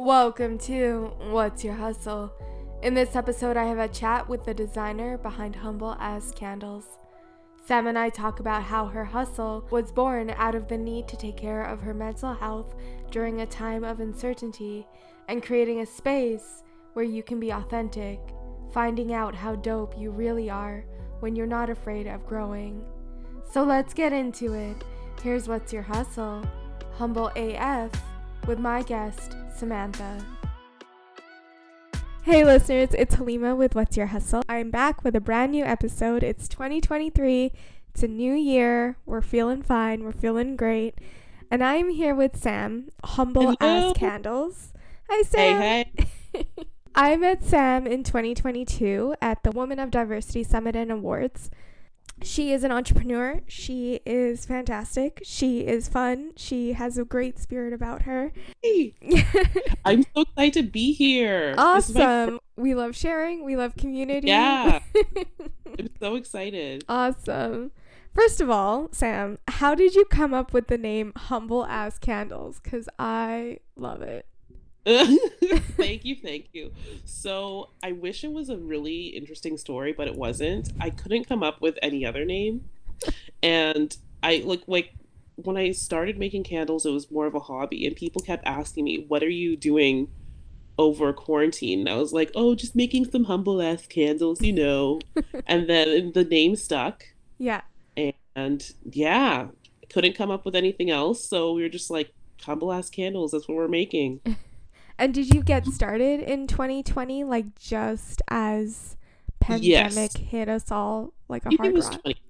Welcome to What's Your Hustle? In this episode, I have a chat with the designer behind Humble as Candles. Sam and I talk about how her hustle was born out of the need to take care of her mental health during a time of uncertainty and creating a space where you can be authentic, finding out how dope you really are when you're not afraid of growing. So let's get into it. Here's What's Your Hustle? Humble AF with my guest, Samantha. Hey listeners, it's Halima with What's Your Hustle. I'm back with a brand new episode. It's 2023. It's a new year. We're feeling fine. We're feeling great. And I'm here with Sam, humble Hello. as candles. Hi Sam. Hey, hey. I met Sam in 2022 at the Women of Diversity Summit and Awards. She is an entrepreneur. She is fantastic. She is fun. She has a great spirit about her. Hey. I'm so excited to be here. Awesome. We love sharing. We love community. Yeah. I'm so excited. awesome. First of all, Sam, how did you come up with the name Humble Ass Candles? Because I love it. thank you, thank you. So I wish it was a really interesting story, but it wasn't. I couldn't come up with any other name. And I like like when I started making candles, it was more of a hobby, and people kept asking me, "What are you doing over quarantine?" And I was like, "Oh, just making some humble ass candles, you know." and then the name stuck, Yeah. and yeah, couldn't come up with anything else, so we were just like, "Humble ass candles." That's what we're making. And did you get started in 2020, like just as pandemic hit us all like a I think it hard rock? 20.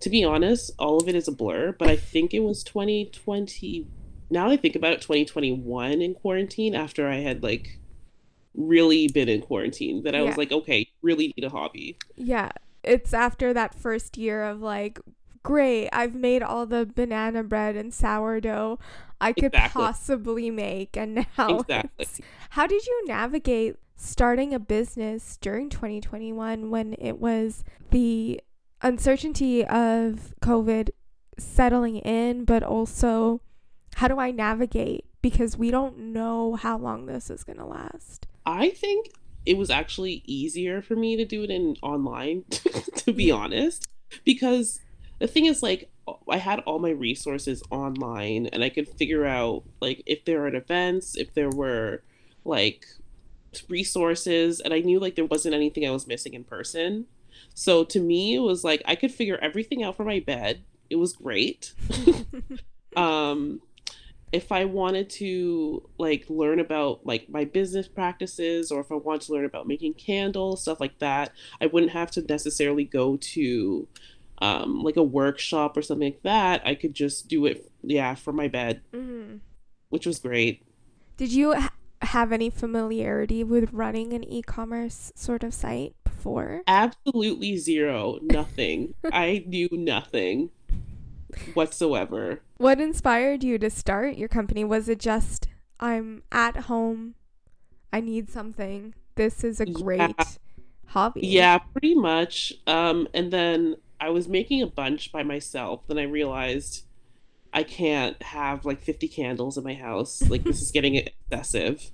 To be honest, all of it is a blur, but I think it was 2020. Now I think about it, 2021 in quarantine after I had like really been in quarantine that I Yeah. was like, okay, really need a hobby. Yeah, it's after that first year of like, great, I've made all the banana bread and sourdough I could Exactly. possibly make, and now Exactly. how did you navigate starting a business during 2021 when it was the uncertainty of COVID settling in, but also how do I navigate because we don't know how long this is gonna last. I think it was actually easier for me to do it in online, to be honest, because the thing is like I had all my resources online and I could figure out like if there are events, if there were like resources, and I knew like there wasn't anything I was missing in person. So to me, it was like I could figure everything out from my bed. It was great. um if I wanted to like learn about like my business practices or if I want to learn about making candles, stuff like that, I wouldn't have to necessarily go to um like a workshop or something like that. I could just do it yeah, from my bed, hmm which was great. Did you ha- have any familiarity with running an e-commerce sort of site before? Absolutely zero, nothing. I knew nothing whatsoever. What inspired you to start your company? Was it just I'm at home, I need something. This is a Yeah. great hobby. Yeah, pretty much. Um, and then I was making a bunch by myself. Then I realized I can't have like 50 candles in my house. Like this is getting excessive.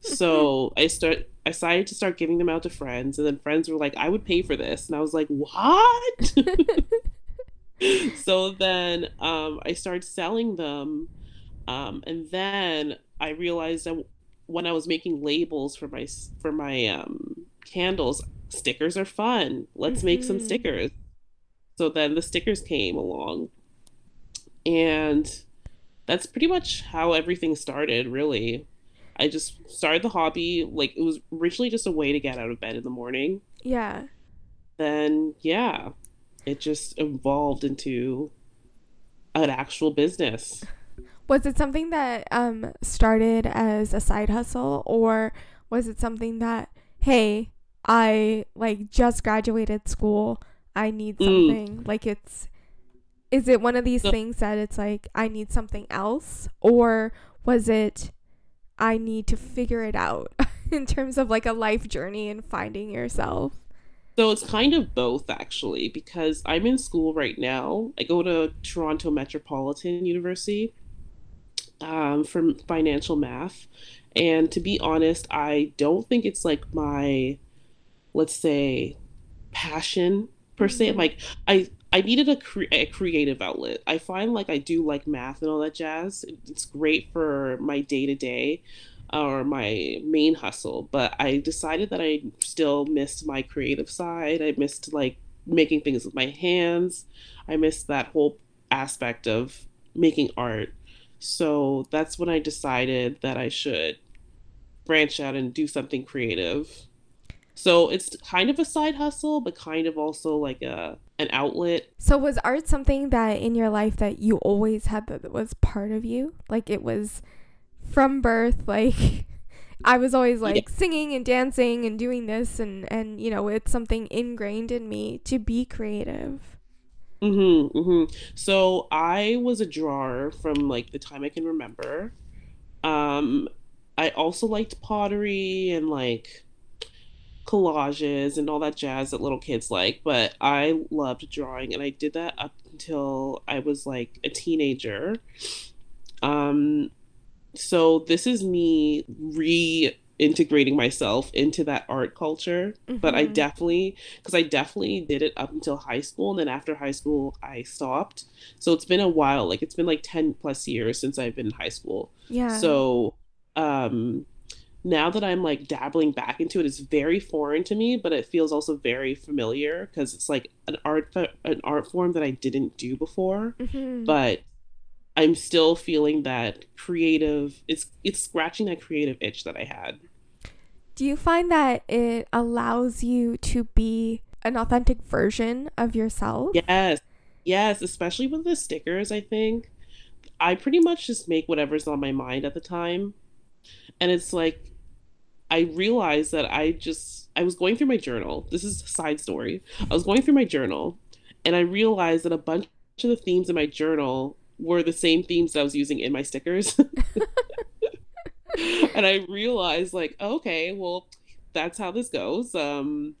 So I start I decided to start giving them out to friends, and then friends were like, "I would pay for this," and I was like, "What?" so then um, I started selling them, um, and then I realized that when I was making labels for my for my um, candles, stickers are fun. Let's make some Mhm. stickers. So then the stickers came along, and that's pretty much how everything started. Really, I just started the hobby like it was originally just a way to get out of bed in the morning. Yeah. Then yeah, it just evolved into an actual business. Was it something that um started as a side hustle or was it something that hey, I like just graduated school, I need Mm. something like it's is it one of these things that it's like I need something else or was it I need to figure it out in terms of like a life journey and finding yourself? So it's kind of both actually, because I'm in school right now. I go to Toronto Metropolitan University um, for financial math, And to be honest, I don't think it's like my, let's say, passion per se. Mhm. Like I I needed a, cre- a creative outlet. I find like I do like math and all that jazz. It's great for my day to day or my main hustle, but I decided that I still missed my creative side. I missed like making things with my hands. I missed that whole aspect of making art. So that's when I decided that I should branch out and do something creative. So it's kind of a side hustle, but kind of also like a an outlet. So was art something that in your life that you always had that was part of you? Like it was from birth like I was always Yeah. like singing and dancing and doing this and and you know, it's something ingrained in me to be creative. Mm-hmm, mm-hmm. So I was a drawer from like the time I can remember. Um, I also liked pottery and like collages and all that jazz that little kids like, but I loved drawing and I did that up until I was like a teenager. Um, so this is me reintegrating myself into that art culture, but I Mhm. definitely because I definitely did it up until high school and then after high school I stopped. So it's been a while, like it's been like 10 plus years since I've been in high school. Yeah. So um now that I'm like dabbling back into it, it's very foreign to me, but it feels also very familiar because it's like an art an art form that I didn't do before, Mhm. but I'm still feeling that creative. It's it's scratching that creative itch that I had. Do you find that it allows you to be an authentic version of yourself? Yes, yes, especially with the stickers. I think I pretty much just make whatever's on my mind at the time, and it's like I realized that I just I was going through my journal. This is a side story. I was going through my journal and I realized that a bunch of the themes in my journal were the same themes that I was using in my stickers. and I realized like, okay, well, that's how this goes. Um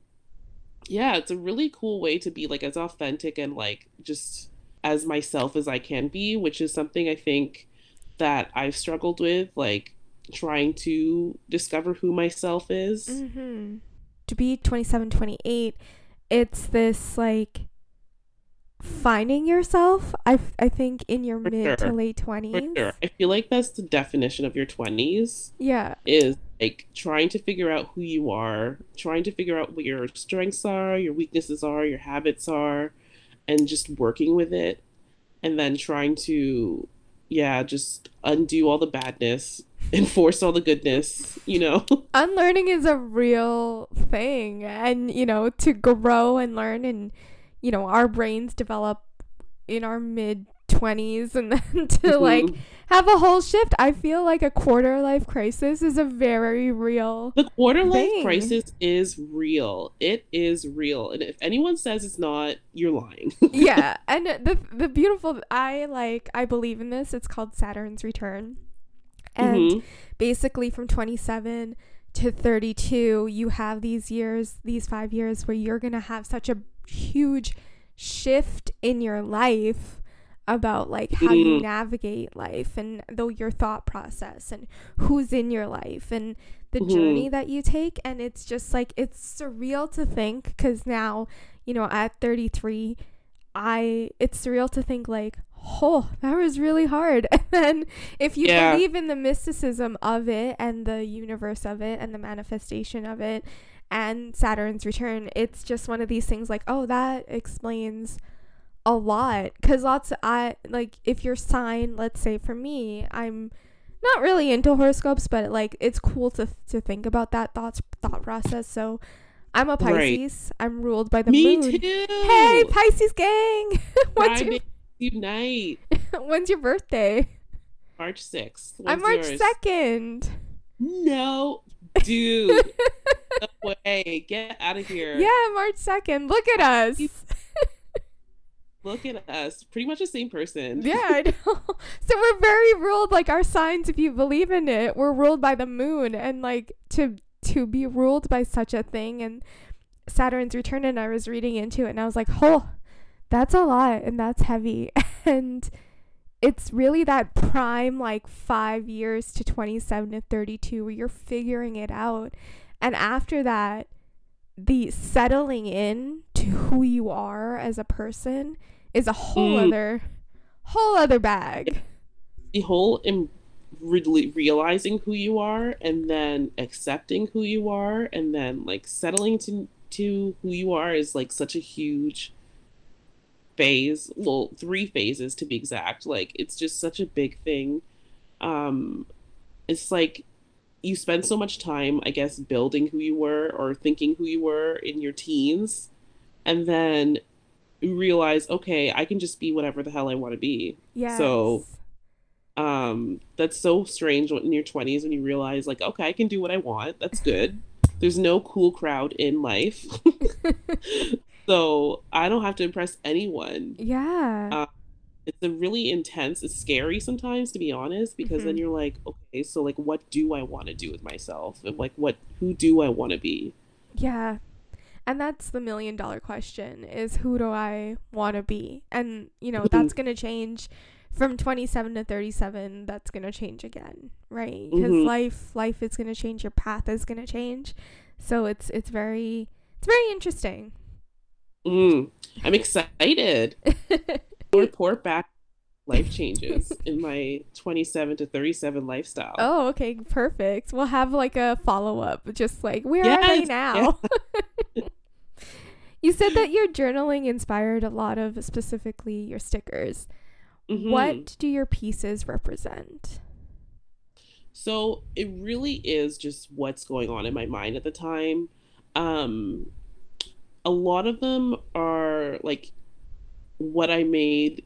yeah, it's a really cool way to be like as authentic and like just as myself as I can be, which is something I think that I've struggled with, like trying to discover who myself is. Mm-hmm. To be 27, 28, it's this like finding yourself. I, I think in your For mid to sure. late For 20s. sure. I feel like that's the definition of your 20s Yeah. is like trying to figure out who you are, trying to figure out what your strengths are, your weaknesses are, your habits are, and just working with it. And then trying to, yeah, just undo all the badness, enforce all the goodness, you know? Unlearning is a real thing. And, you know, to grow and learn, and, you know, our brains develop in our mid 20s and then to like Mhm. have a whole shift. I feel like a quarter life crisis is a very real The quarter life thing. crisis is real. It is real. And if anyone says it's not, you're lying. yeah, and the the beautiful I like I believe in this. It's called Saturn's return. And Mhm. basically from 27 to 32, you have these years, these 5 years where you're going to have such a huge shift in your life about like how you Mm. navigate life and though your thought process and who's in your life and the Mhm. journey that you take and it's just like it's surreal to think cuz now you know at 33 I it's surreal to think like oh that was really hard and then if you Yeah. believe in the mysticism of it and the universe of it and the manifestation of it and Saturn's return it's just one of these things like oh that explains a lot because lots of I like if your sign let's say for me I'm not really into horoscopes but like it's cool to to think about that thoughts thought process so I'm a Right. Pisces I'm ruled by the Me moon too. hey Pisces gang what's your Unite. when's your birthday March 6th. I'm March yours? 2nd No, dude. no way. Get out of here. yeah March 2nd look at us Look at us. Pretty much the same person. Yeah, I know. So we're very ruled like our signs if you believe in it, we're ruled by the moon and like to to be ruled by such a thing and Saturn's return and I was reading into it and I was like, "Oh, that's a lot and that's heavy." And it's really that prime like 5 years to 27 to 32 where you're figuring it out and after that the settling in to who you are as a person is a whole mm. other whole other bag the whole Im- really realizing who you are and then accepting who you are and then like settling to to who you are is like such a huge phase well three phases to be exact. Like it's just such a big thing. Um it's like you spend so much time i guess building who you were or thinking who you were in your teens and then you realize okay i can just be whatever the hell i want to be. Yeah so um that's so strange what in your 20s when you realize like okay i can do what i want. That's good. There's no cool crowd in life so i don't have to impress anyone. Yeah. Uh, it's a really intense it's scary sometimes to be honest because mm-hmm. then you're like okay so like what do i want to do with myself? And like what who do i want to be? Yeah. And that's the million dollar question is who do i want to be? And you know mm-hmm. that's going to change from 27 to 37 that's going to change again right? Because mm-hmm. life life is going to change your path is going to change. So it's it's very it's very interesting mm, i'm excited. Report back life changes in my 27 to 37 lifestyle. Oh okay perfect. We'll have like a follow-up just like where yes, are they now? you said that your journaling inspired a lot of specifically your stickers. Mm-hmm. What do your pieces represent? So it really is just what's going on in my mind at the time. Um, a lot of them are like what I made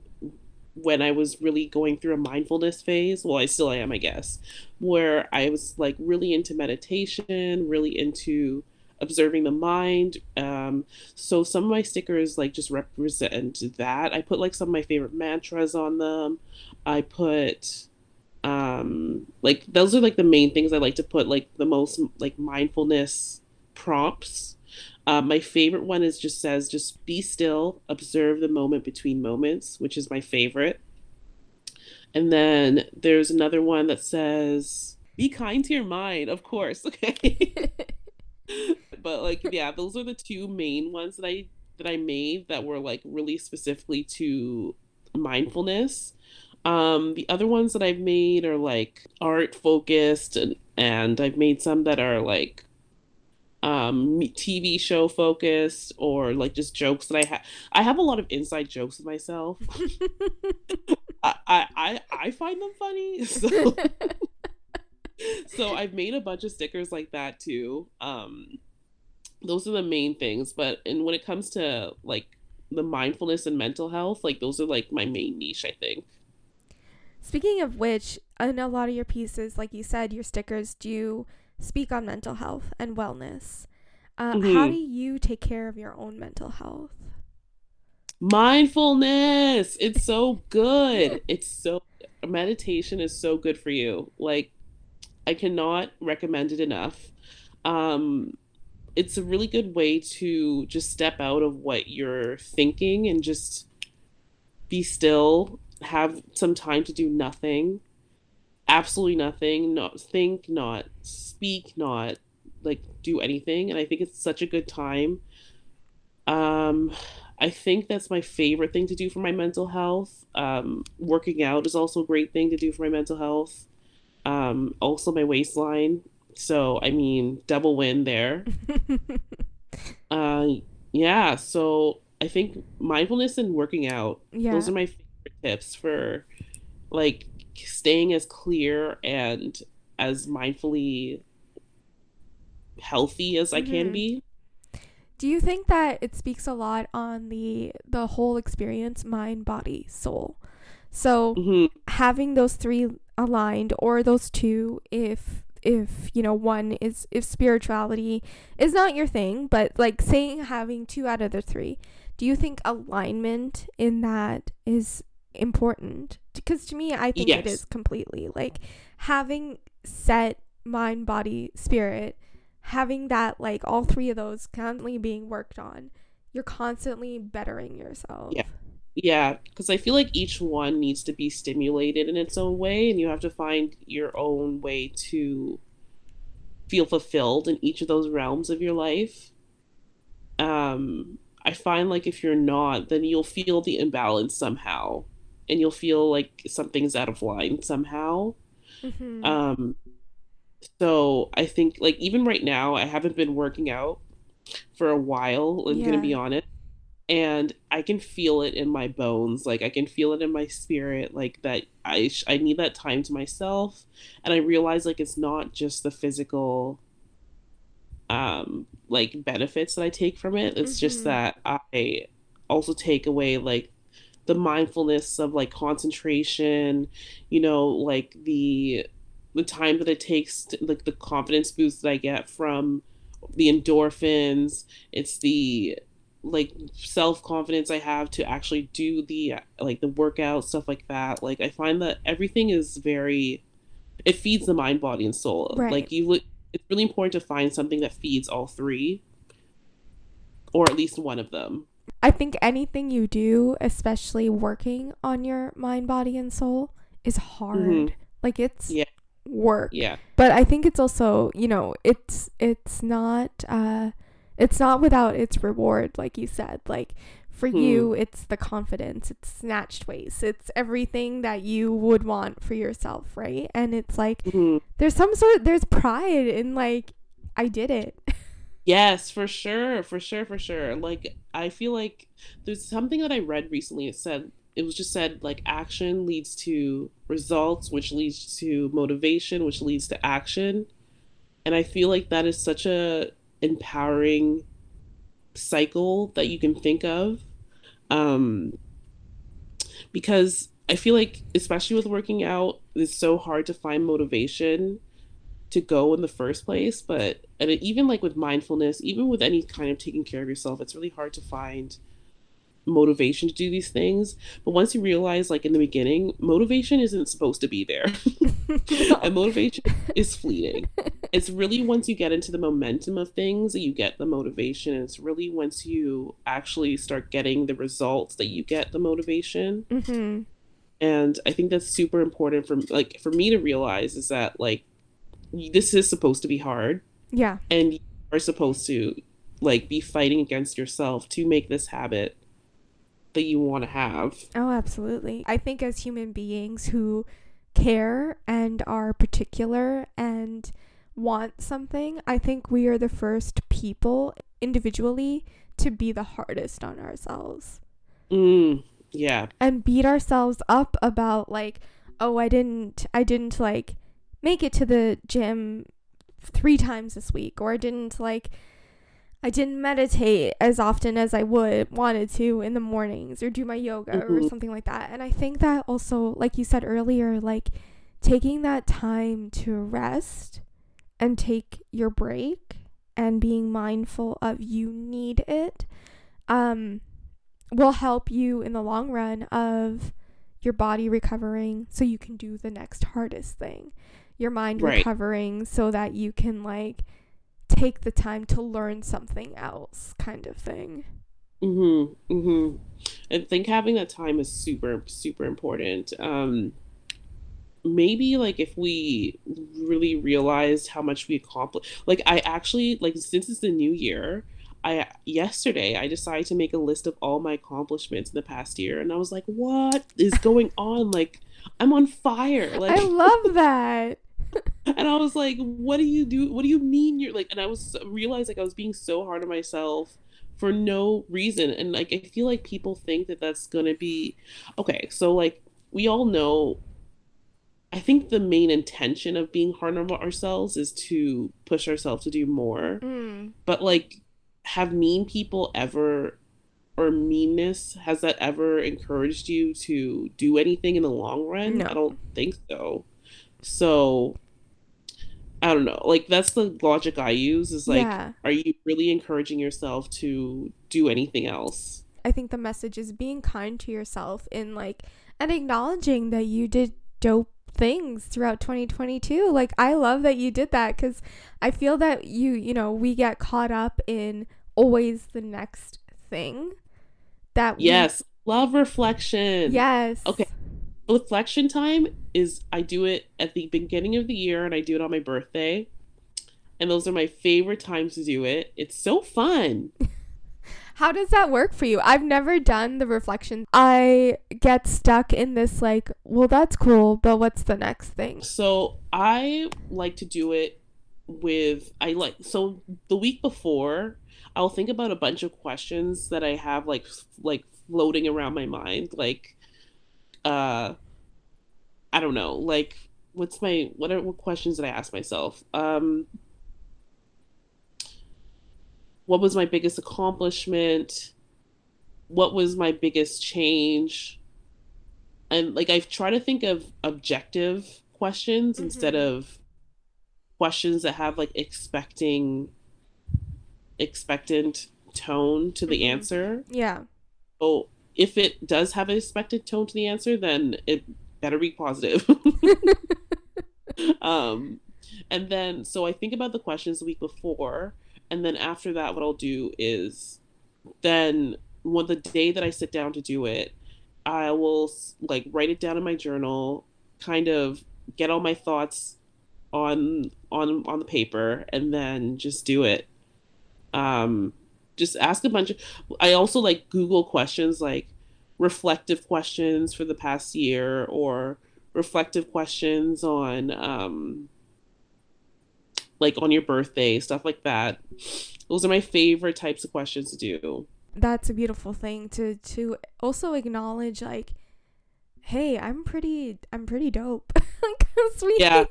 when I was really going through a mindfulness phase. Well, I still am, I guess, where I was like really into meditation, really into observing the mind. Um, so some of my stickers like just represent that. I put like some of my favorite mantras on them. I put um like those are like the main things I like to put like the most like mindfulness prompts. Uh, my favorite one is just says just be still, observe the moment between moments, which is my favorite. And then there's another one that says be kind to your mind, of course. Okay. but like yeah those are the two main ones that i that i made that were like really specifically to mindfulness um the other ones that i've made are like art focused and, and i've made some that are like um tv show focused or like just jokes that i have i have a lot of inside jokes with myself I, I i find them funny so so I've made a bunch of stickers like that too. Um, those are the main things. But and when it comes to like the mindfulness and mental health, like those are like my main niche, I think. Speaking of which, in a lot of your pieces, like you said, your stickers do speak on mental health and wellness. Uh, mm-hmm. How do you take care of your own mental health? Mindfulness. It's so good. it's so meditation is so good for you. Like I cannot recommend it enough. Um, it's a really good way to just step out of what you're thinking and just be still, have some time to do nothing, absolutely nothing, not think, not speak, not like do anything. And I think it's such a good time. Um, I think that's my favorite thing to do for my mental health. Um, working out is also a great thing to do for my mental health um, also my waistline. So I mean, double win there. uh, yeah. So I think mindfulness and working out. Yeah. Those are my favorite tips for like staying as clear and as mindfully healthy as mm-hmm. I can mm-hmm. be. Do you think that it speaks a lot on the the whole experience mind body soul? So mm-hmm. having those three aligned or those two if if you know one is if spirituality is not your thing but like saying having two out of the three do you think alignment in that is important because to me i think yes. it is completely like having set mind body spirit having that like all three of those constantly being worked on you're constantly bettering yourself yeah Yeah, because I feel like each one needs to be stimulated in its own way, and you have to find your own way to feel fulfilled in each of those realms of your life. Um, I find like if you're not, then you'll feel the imbalance somehow, and you'll feel like something's out of line somehow. Mm-hmm. Um, so I think like even right now, I haven't been working out for a while. I'm gonna Yeah. be honest and I can feel it in my bones. Like I can feel it in my spirit. Like that I sh- I need that time to myself, and I realize like it's not just the physical um like benefits that I take from it. It's just Mm-hmm. that I also take away like the mindfulness of like concentration, you know, like the the time that it takes to, like the confidence boost that I get from the endorphins. It's the like self confidence I have to actually do the like the workout stuff like that. Like I find that everything is very it feeds the mind, body, and soul. Right. Like you look, it's really important to find something that feeds all three, or at least one of them. I think anything you do, especially working on your mind, body, and soul, is hard. Mhm. Like it's Yeah. work. Yeah. But I think it's also, you know, it's it's not uh it's not without its reward, like you said. Like for Hmm. you, it's the confidence, it's snatched waist, it's everything that you would want for yourself, right? And it's like Mhm. there's some sort there's pride in like I did it. Yes, for sure, for sure, for sure. Like I feel like there's something that I read recently. It said it was just said like action leads to results, which leads to motivation, which leads to action. And I feel like that is such a empowering cycle that you can think of. Um, because I feel like especially with working out, it's so hard to find motivation to go in the first place but and even like with mindfulness even with any kind of taking care of yourself it's really hard to find motivation to do these things. But once you realize like in the beginning motivation isn't supposed to be there. And motivation is fleeting. It's really once you get into the momentum of things that you get the motivation and it's really once you actually start getting the results that you get the motivation. Hmm and i think that's super important for like for me to realize is that like this is supposed to be hard Yeah. and you are supposed to like be fighting against yourself to make this habit that you want to have Oh, absolutely. I think as human beings who care and are particular and want something, I think we are the first people individually to be the hardest on ourselves mm, yeah and beat ourselves up about like, oh, I didn't I didn't like make it to the gym 3 times this week or I didn't like I didn't meditate as often as I would wanted to in the mornings or do my yoga or Mhm. something like that. And I think that also like you said earlier like taking that time to rest and take your break and being mindful of you need it um will help you in the long run of your body recovering so you can do the next hardest thing. Your mind Right. recovering so that you can like take the time to learn something else kind of thing. mm-hmm mm-hmm i think having that time is super super important um maybe like if we really realized how much we accomplished like i actually like since it's the new year i yesterday i decided to make a list of all my accomplishments in the past year and i was like what is going on like i'm on fire like I love that. and i was like what do you do what do you mean you're like and i was realized like i was being so hard on myself for no reason and like i feel like people think that that's gonna be okay so like we all know i think the main intention of being hard on ourselves is to push ourselves to do more Mm. but like have mean people ever or meanness has that ever encouraged you to do anything in the long run No. i don't think so so i don't know like that's the logic i use is like yeah. are you really encouraging yourself to do anything else I think the message is being kind to yourself in like and acknowledging that you did dope things throughout 2022. Like I love that you did that cuz I feel that you, you know, we get caught up in always the next thing that we yes love reflection. Yes. Okay. Reflection time is I do it at the beginning of the year and I do it on my birthday. And those are my favorite times to do it. It's so fun. How does that work for you? I've never done the reflection. I get stuck in this like, well, that's cool, but what's the next thing? So I like to do it with I like so the week before I'll think about a bunch of questions that I have like like floating around my mind like uh I don't know like what's my what are what questions did I ask myself? Um what was my biggest accomplishment? What was my biggest change? And like i try to think of objective questions mm-hmm. instead of questions that have like expecting expectant tone to the mm-hmm. answer. Yeah. So if it does have an expected tone to the answer then it better be positive. Um and then so i think about the questions the week before and then after that what i'll do is then when the day that i sit down to do it i will like write it down in my journal kind of get all my thoughts on on on the paper and then just do it. Um just ask a bunch of i also like google questions like reflective questions for the past year or reflective questions on um like on your birthday, stuff like that. Those are my favorite types of questions to do. That's a beautiful thing to to also acknowledge like hey, I'm pretty I'm pretty dope. Sweet. Yeah.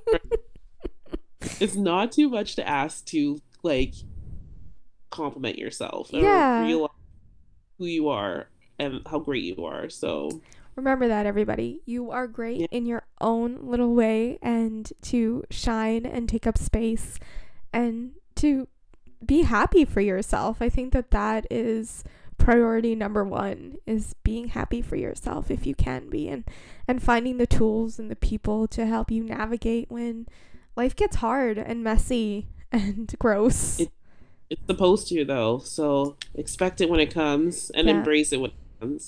it's not too much to ask to like compliment yourself yeah. realize who you are and how great you are. So Remember that, everybody. You are great yeah. in your own little way, and to shine and take up space and to be happy for yourself. I think that that is priority number one is being happy for yourself if you can be and and finding the tools and the people to help you navigate when life gets hard and messy and gross it, it's supposed to though so expect it when it comes and yeah. embrace it when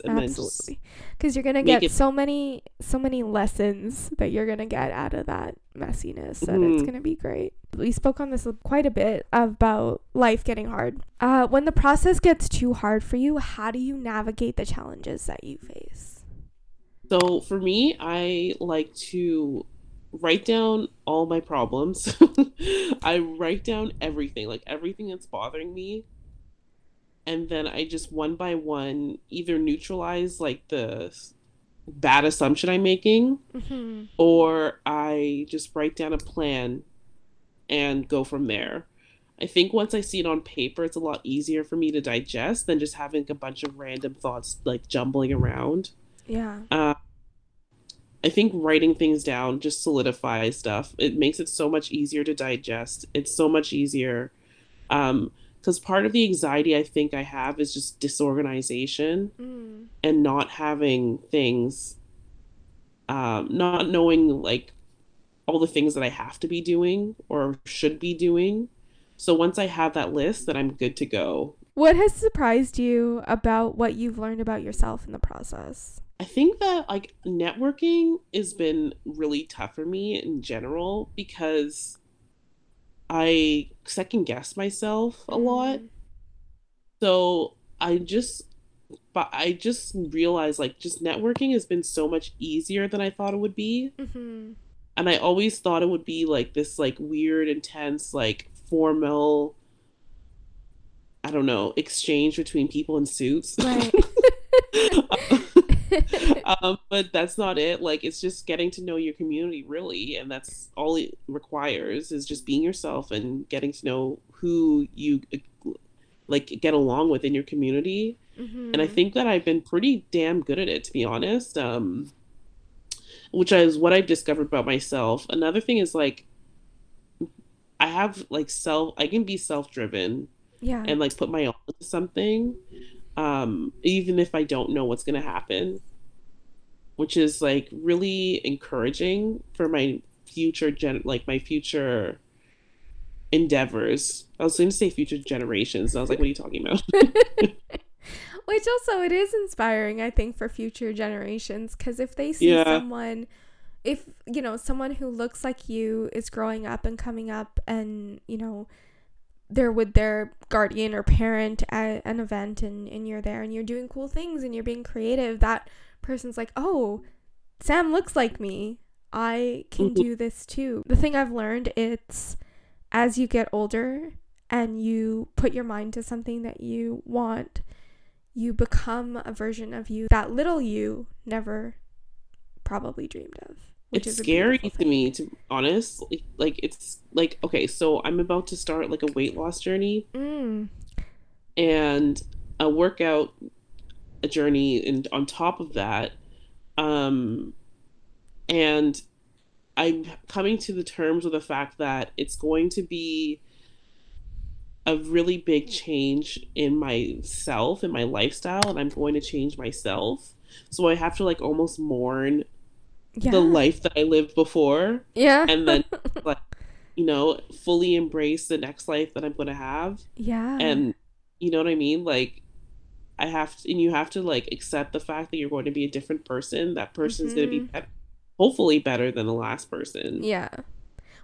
and absolutely. Because you're gonna get it- so many so many lessons that you're gonna get out of that messiness and mm-hmm. it's gonna be great. We spoke on this quite a bit about life getting hard. Uh, when the process gets too hard for you how do you navigate the challenges that you face? So for me i like to write down all my problems. I write down everything like everything that's bothering me and then I just one by one either neutralize like the bad assumption I'm making, mm-hmm. or I just write down a plan and go from there. I think once I see it on paper, it's a lot easier for me to digest than just having a bunch of random thoughts like jumbling around. Yeah. Uh, I think writing things down just solidifies stuff. It makes it so much easier to digest. It's so much easier. Um, because part of the anxiety I think I have is just disorganization mm. and not having things, um, not knowing like all the things that I have to be doing or should be doing. So once I have that list, then I'm good to go. What has surprised you about what you've learned about yourself in the process? I think that like networking has been really tough for me in general because I second guess myself a lot. Mm. So I just but I just realized like just networking has been so much easier than I thought it would be. Mm-hmm. And I always thought it would be like this like weird, intense, like formal I don't know, exchange between people in suits. Right. um, but that's not it. Like it's just getting to know your community really, and that's all it requires is just being yourself and getting to know who you like get along with in your community. Mm-hmm. And I think that I've been pretty damn good at it, to be honest. Um, which is what I've discovered about myself. Another thing is like I have like self I can be self driven. Yeah. And like put my all into something um, even if I don't know what's going to happen, which is like really encouraging for my future gen like my future endeavors. I was going to say future generations. I was like, what are you talking about? Which also it is inspiring, I think, for future generations because if they see Yeah. someone if you know someone who looks like you is growing up and coming up and you know they're with their guardian or parent at an event and, and you're there and you're doing cool things and you're being creative that person's like oh sam looks like me. I can Mhm. do this too. The thing i've learned it's as you get older and you put your mind to something that you want you become a version of you that little you never probably dreamed of it's scary to me to be honest. Like, like it's like okay so i'm about to start like a weight loss journey. Mm. and a workout a journey and on top of that um and i'm coming to the terms with the fact that it's going to be a really big change in myself and my lifestyle and i'm going to change myself. So i have to like almost mourn yeah. the life that i lived before yeah. and then like you know fully embrace the next life that i'm going to have. Yeah. And you know what i mean? Like i have to and you have to like accept the fact that you're going to be a different person that person's going to be better, hopefully better than the last person Yeah.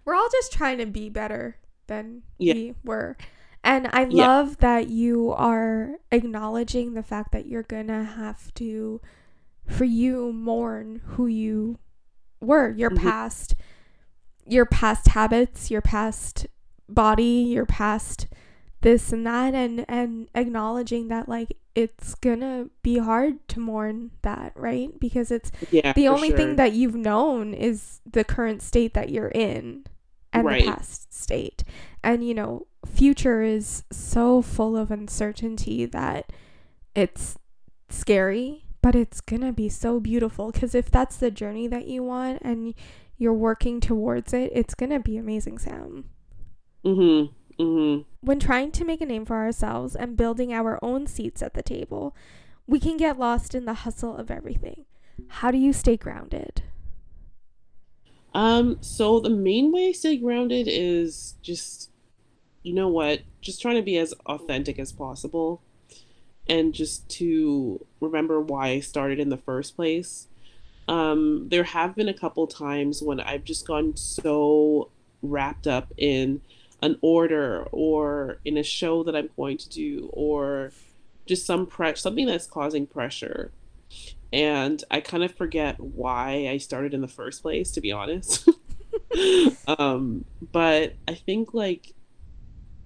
We're all just trying to be better than Yeah. we were. And I Yeah. love that you are acknowledging the fact that you're going to have to, for you, mourn who you were, your Mhm. past, your past habits, your past body, your past this and that and and acknowledging that like it's gonna be hard to mourn that right? Because it's yeah the only sure. thing that you've known is the current state that you're in and Right. the past state. And you know future is so full of uncertainty that it's scary but it's gonna be so beautiful. Because if that's the journey that you want and you're working towards it it's gonna be amazing sam. Mm-hmm mm-hmm when trying to make a name for ourselves and building our own seats at the table we can get lost in the hustle of everything how do you stay grounded Um, so the main way I stay grounded is just, you know what, just trying to be as authentic as possible and just to remember why I started in the first place. Um, there have been a couple times when I've just gone so wrapped up in an order or in a show that I'm going to do or just some pre- something that's causing pressure and I kind of forget why I started in the first place, to be honest. um, but I think like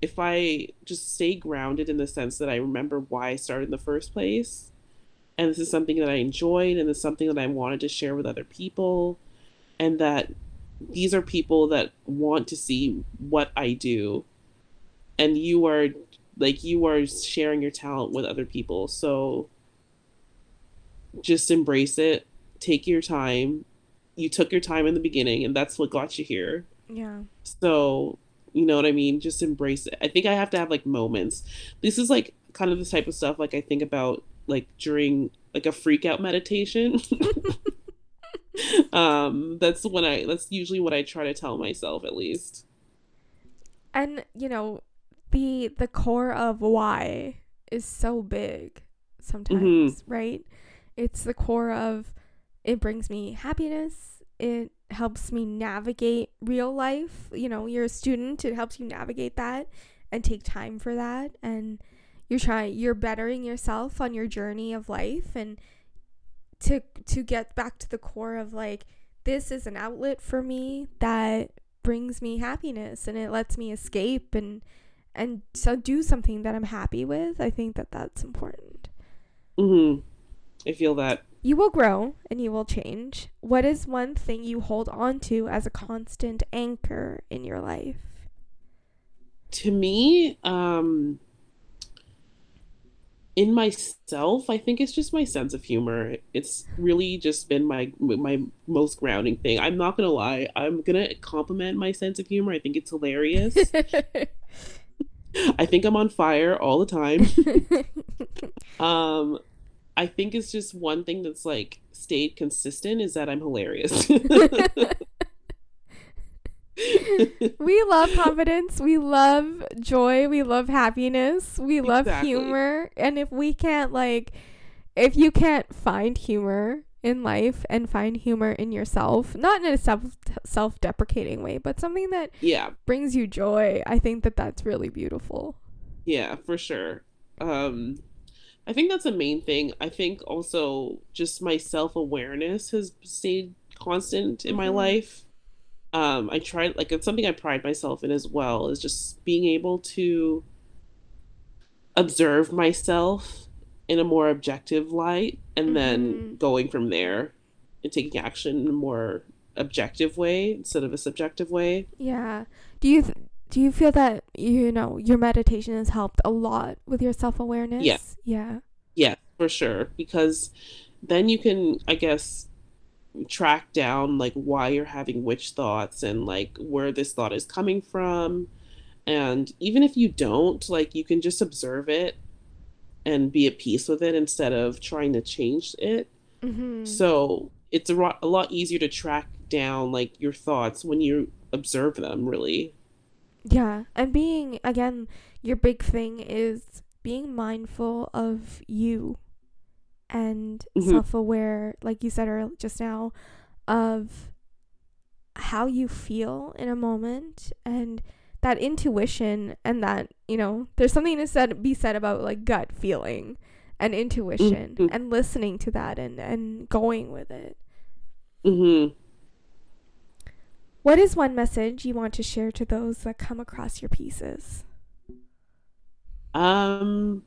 if I just stay grounded in the sense that I remember why I started in the first place, and this is something that I enjoyed, and it's something that I wanted to share with other people, and that these are people that want to see what I do, and you are like you are sharing your talent with other people, so just embrace it. Take your time. You took your time in the beginning and that's what got you here. Yeah. So you know what i mean? Just embrace it. I think i have to have like moments. This is like kind of the type of stuff like i think about like during like a freak out meditation um that's when i that's usually what i try to tell myself at least. And you know the the core of why is so big sometimes right? It's the core of it brings me happiness. It helps me navigate real life. You know you're a student it helps you navigate that and take time for that. And you're trying you're bettering yourself on your journey of life and to to get back to the core of like this is an outlet for me that brings me happiness and it lets me escape and and so do something that I'm happy with. I think that that's important. hmm i feel that You will grow and you will change. What is one thing you hold on to as a constant anchor in your life? to me um in myself i think it's just my sense of humor. It's really just been my my most grounding thing. I'm not gonna lie i'm gonna compliment my sense of humor. I think it's hilarious. I think i'm on fire all the time. Um i think it's just one thing that's like stayed consistent is that i'm hilarious we love confidence. We love joy. We love happiness. We love Exactly. humor. And if we can't, like, if you can't find humor in life and find humor in yourself, not in a self self deprecating way, but something that yeah, brings you joy, I think that that's really beautiful. yeah, for sure. Um, I think that's a main thing. I think also just my self awareness has stayed constant in my Mhm. life. Um, I try like it's something I pride myself in as well is just being able to observe myself in a more objective light and then Mhm. going from there and taking action in a more objective way instead of a subjective way. Yeah. Do you th- do you feel that you know your meditation has helped a lot with your self awareness? Yeah. Yeah. Yeah, for sure. Because then you can, I guess, track down like why you're having which thoughts and like where this thought is coming from. And even if you don't, like you can just observe it and be at peace with it instead of trying to change it. Mm-hmm. So it's a, ro- a lot easier to track down like your thoughts when you observe them, really. Yeah, and being again, your big thing is being mindful of you and Mhm. self-aware, like you said earlier just now, of how you feel in a moment and that intuition and that you know there's something to said be said about like gut feeling and intuition Mhm. and listening to that and and going with it mm-hmm. what is one message you want to share to those that come across your pieces Um,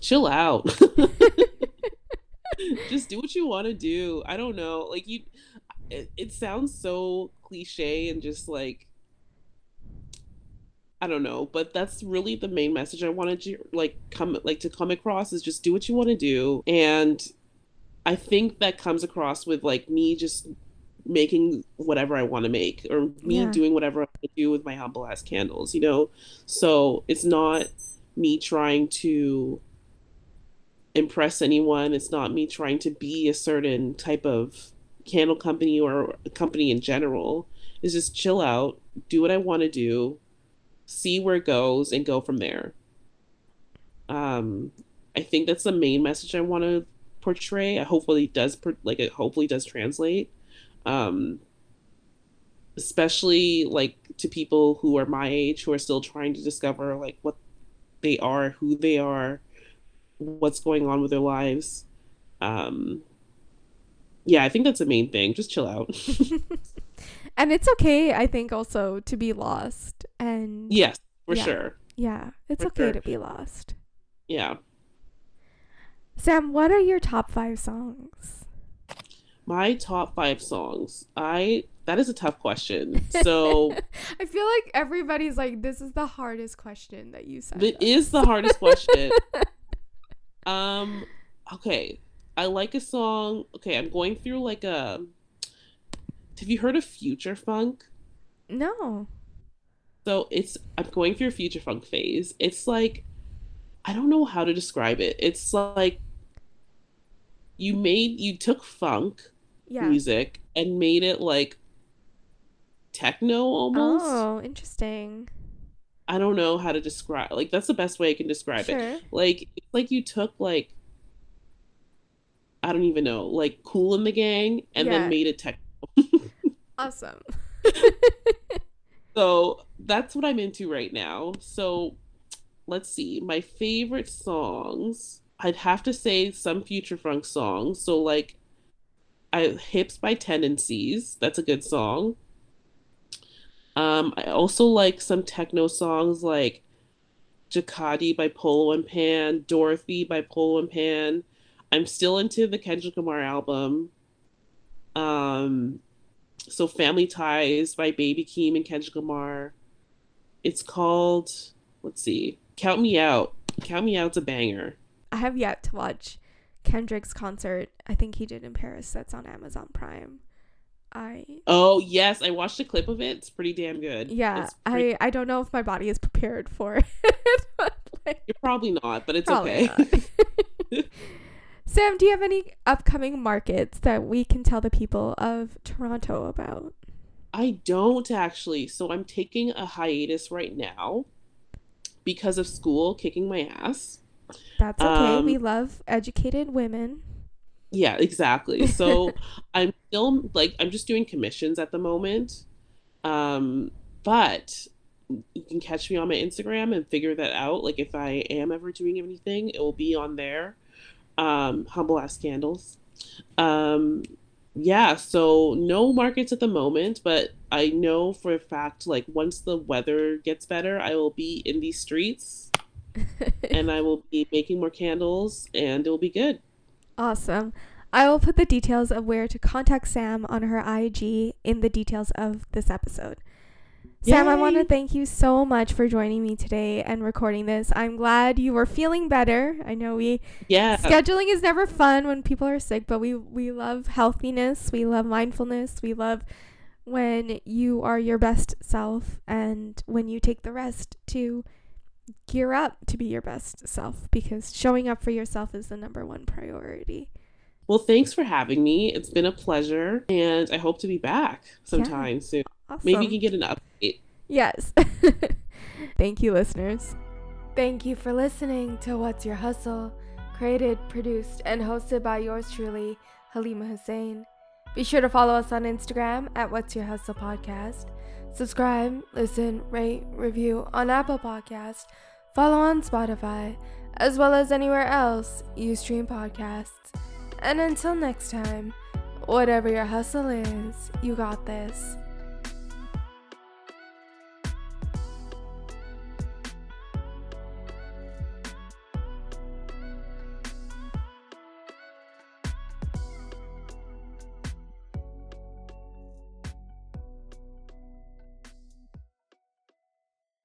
chill out. Just do what you want to do. I don't know. Like you, it, it sounds so cliche and just like, I don't know, but that's really the main message I wanted to like come like to come across is just do what you want to do. And I think that comes across with like me just making whatever I want to make or me Yeah. doing whatever I want to do with my humble ass candles, you know? So it's not me trying to impress anyone. It's not me trying to be a certain type of candle company or a company in general. It's just chill out, do what I want to do, see where it goes, and go from there. Um, I think that's the main message I want to portray. I hopefully does like it hopefully does translate. Um, especially like to people who are my age who are still trying to discover like what they are, who they are, what's going on with their lives. Um, yeah, I think that's the main thing. Just chill out. and it's okay i think also to be lost and yes, for Yeah. sure. yeah it's For okay sure. to be lost Yeah. sam what are your top five songs My top five songs. I that is a tough question. So i feel like everybody's like this is the hardest question that you said it is the hardest question. Um, okay. I like a song. Okay, I'm going through like a. Have you heard of Future Funk? no So it's I'm going through a future funk phase. It's like I don't know how to describe it. It's like you made you took funk yeah music and made it like techno almost. oh interesting I don't know how to describe like that's the best way I can describe it. Like it's like you took like I don't even know, like Kool and the Gang and Yeah. then made it techno. awesome So that's what I'm into right now. So let's see. My favorite songs, I'd have to say some future funk songs. So like I Hips by Tendencies, that's a good song. Um I also like some techno songs like Jacquadi by Polo and Pan, Dorothy by Polo and Pan. I'm still into the Kendrick Lamar album. Um so Family Ties by Baby Keem and Kendrick Lamar. It's called let's see. Count Me Out. Count Me Out's a banger. i have yet to watch kendrick's concert i think he did in paris that's on amazon prime i Oh yes, I watched a clip of it. It's pretty damn good. yeah pretty- i i don't know if my body is prepared for it like you're probably not, but it's okay. Sam, do you have any upcoming markets that we can tell the people of Toronto about? I don't actually. So I'm taking a hiatus right now because of school kicking my ass. That's okay. Um, we love educated women. Yeah, exactly. So I'm still like I'm just doing commissions at the moment. Um, but you can catch me on my Instagram and figure that out. Like if I am ever doing anything, it will be on there. Um, humble ass candles. Um, yeah, so no markets at the moment, but I know for a fact like once the weather gets better, I will be in these streets and I will be making more candles and it will be good. Awesome. I will put the details of where to contact Sam on her IG in the details of this episode. Yay. Sam, I want to thank you so much for joining me today and recording this. I'm glad you were feeling better. I know we yeah scheduling is never fun when people are sick, but we we love healthiness, we love mindfulness, we love when you are your best self and when you take the rest to gear up to be your best self because showing up for yourself is the number one priority. Well, thanks for having me. It's been a pleasure, and I hope to be back sometime yeah. soon. Awesome. Maybe you can get an update. Yes. Thank you, listeners. Thank you for listening to What's Your Hustle, created, produced, and hosted by yours truly, Halima Hussein. Be sure to follow us on Instagram at What's Your Hustle Podcast. Subscribe, listen, rate, review on Apple Podcast, follow on Spotify, as well as anywhere else you stream podcasts. And until next time, whatever your hustle is, you got this.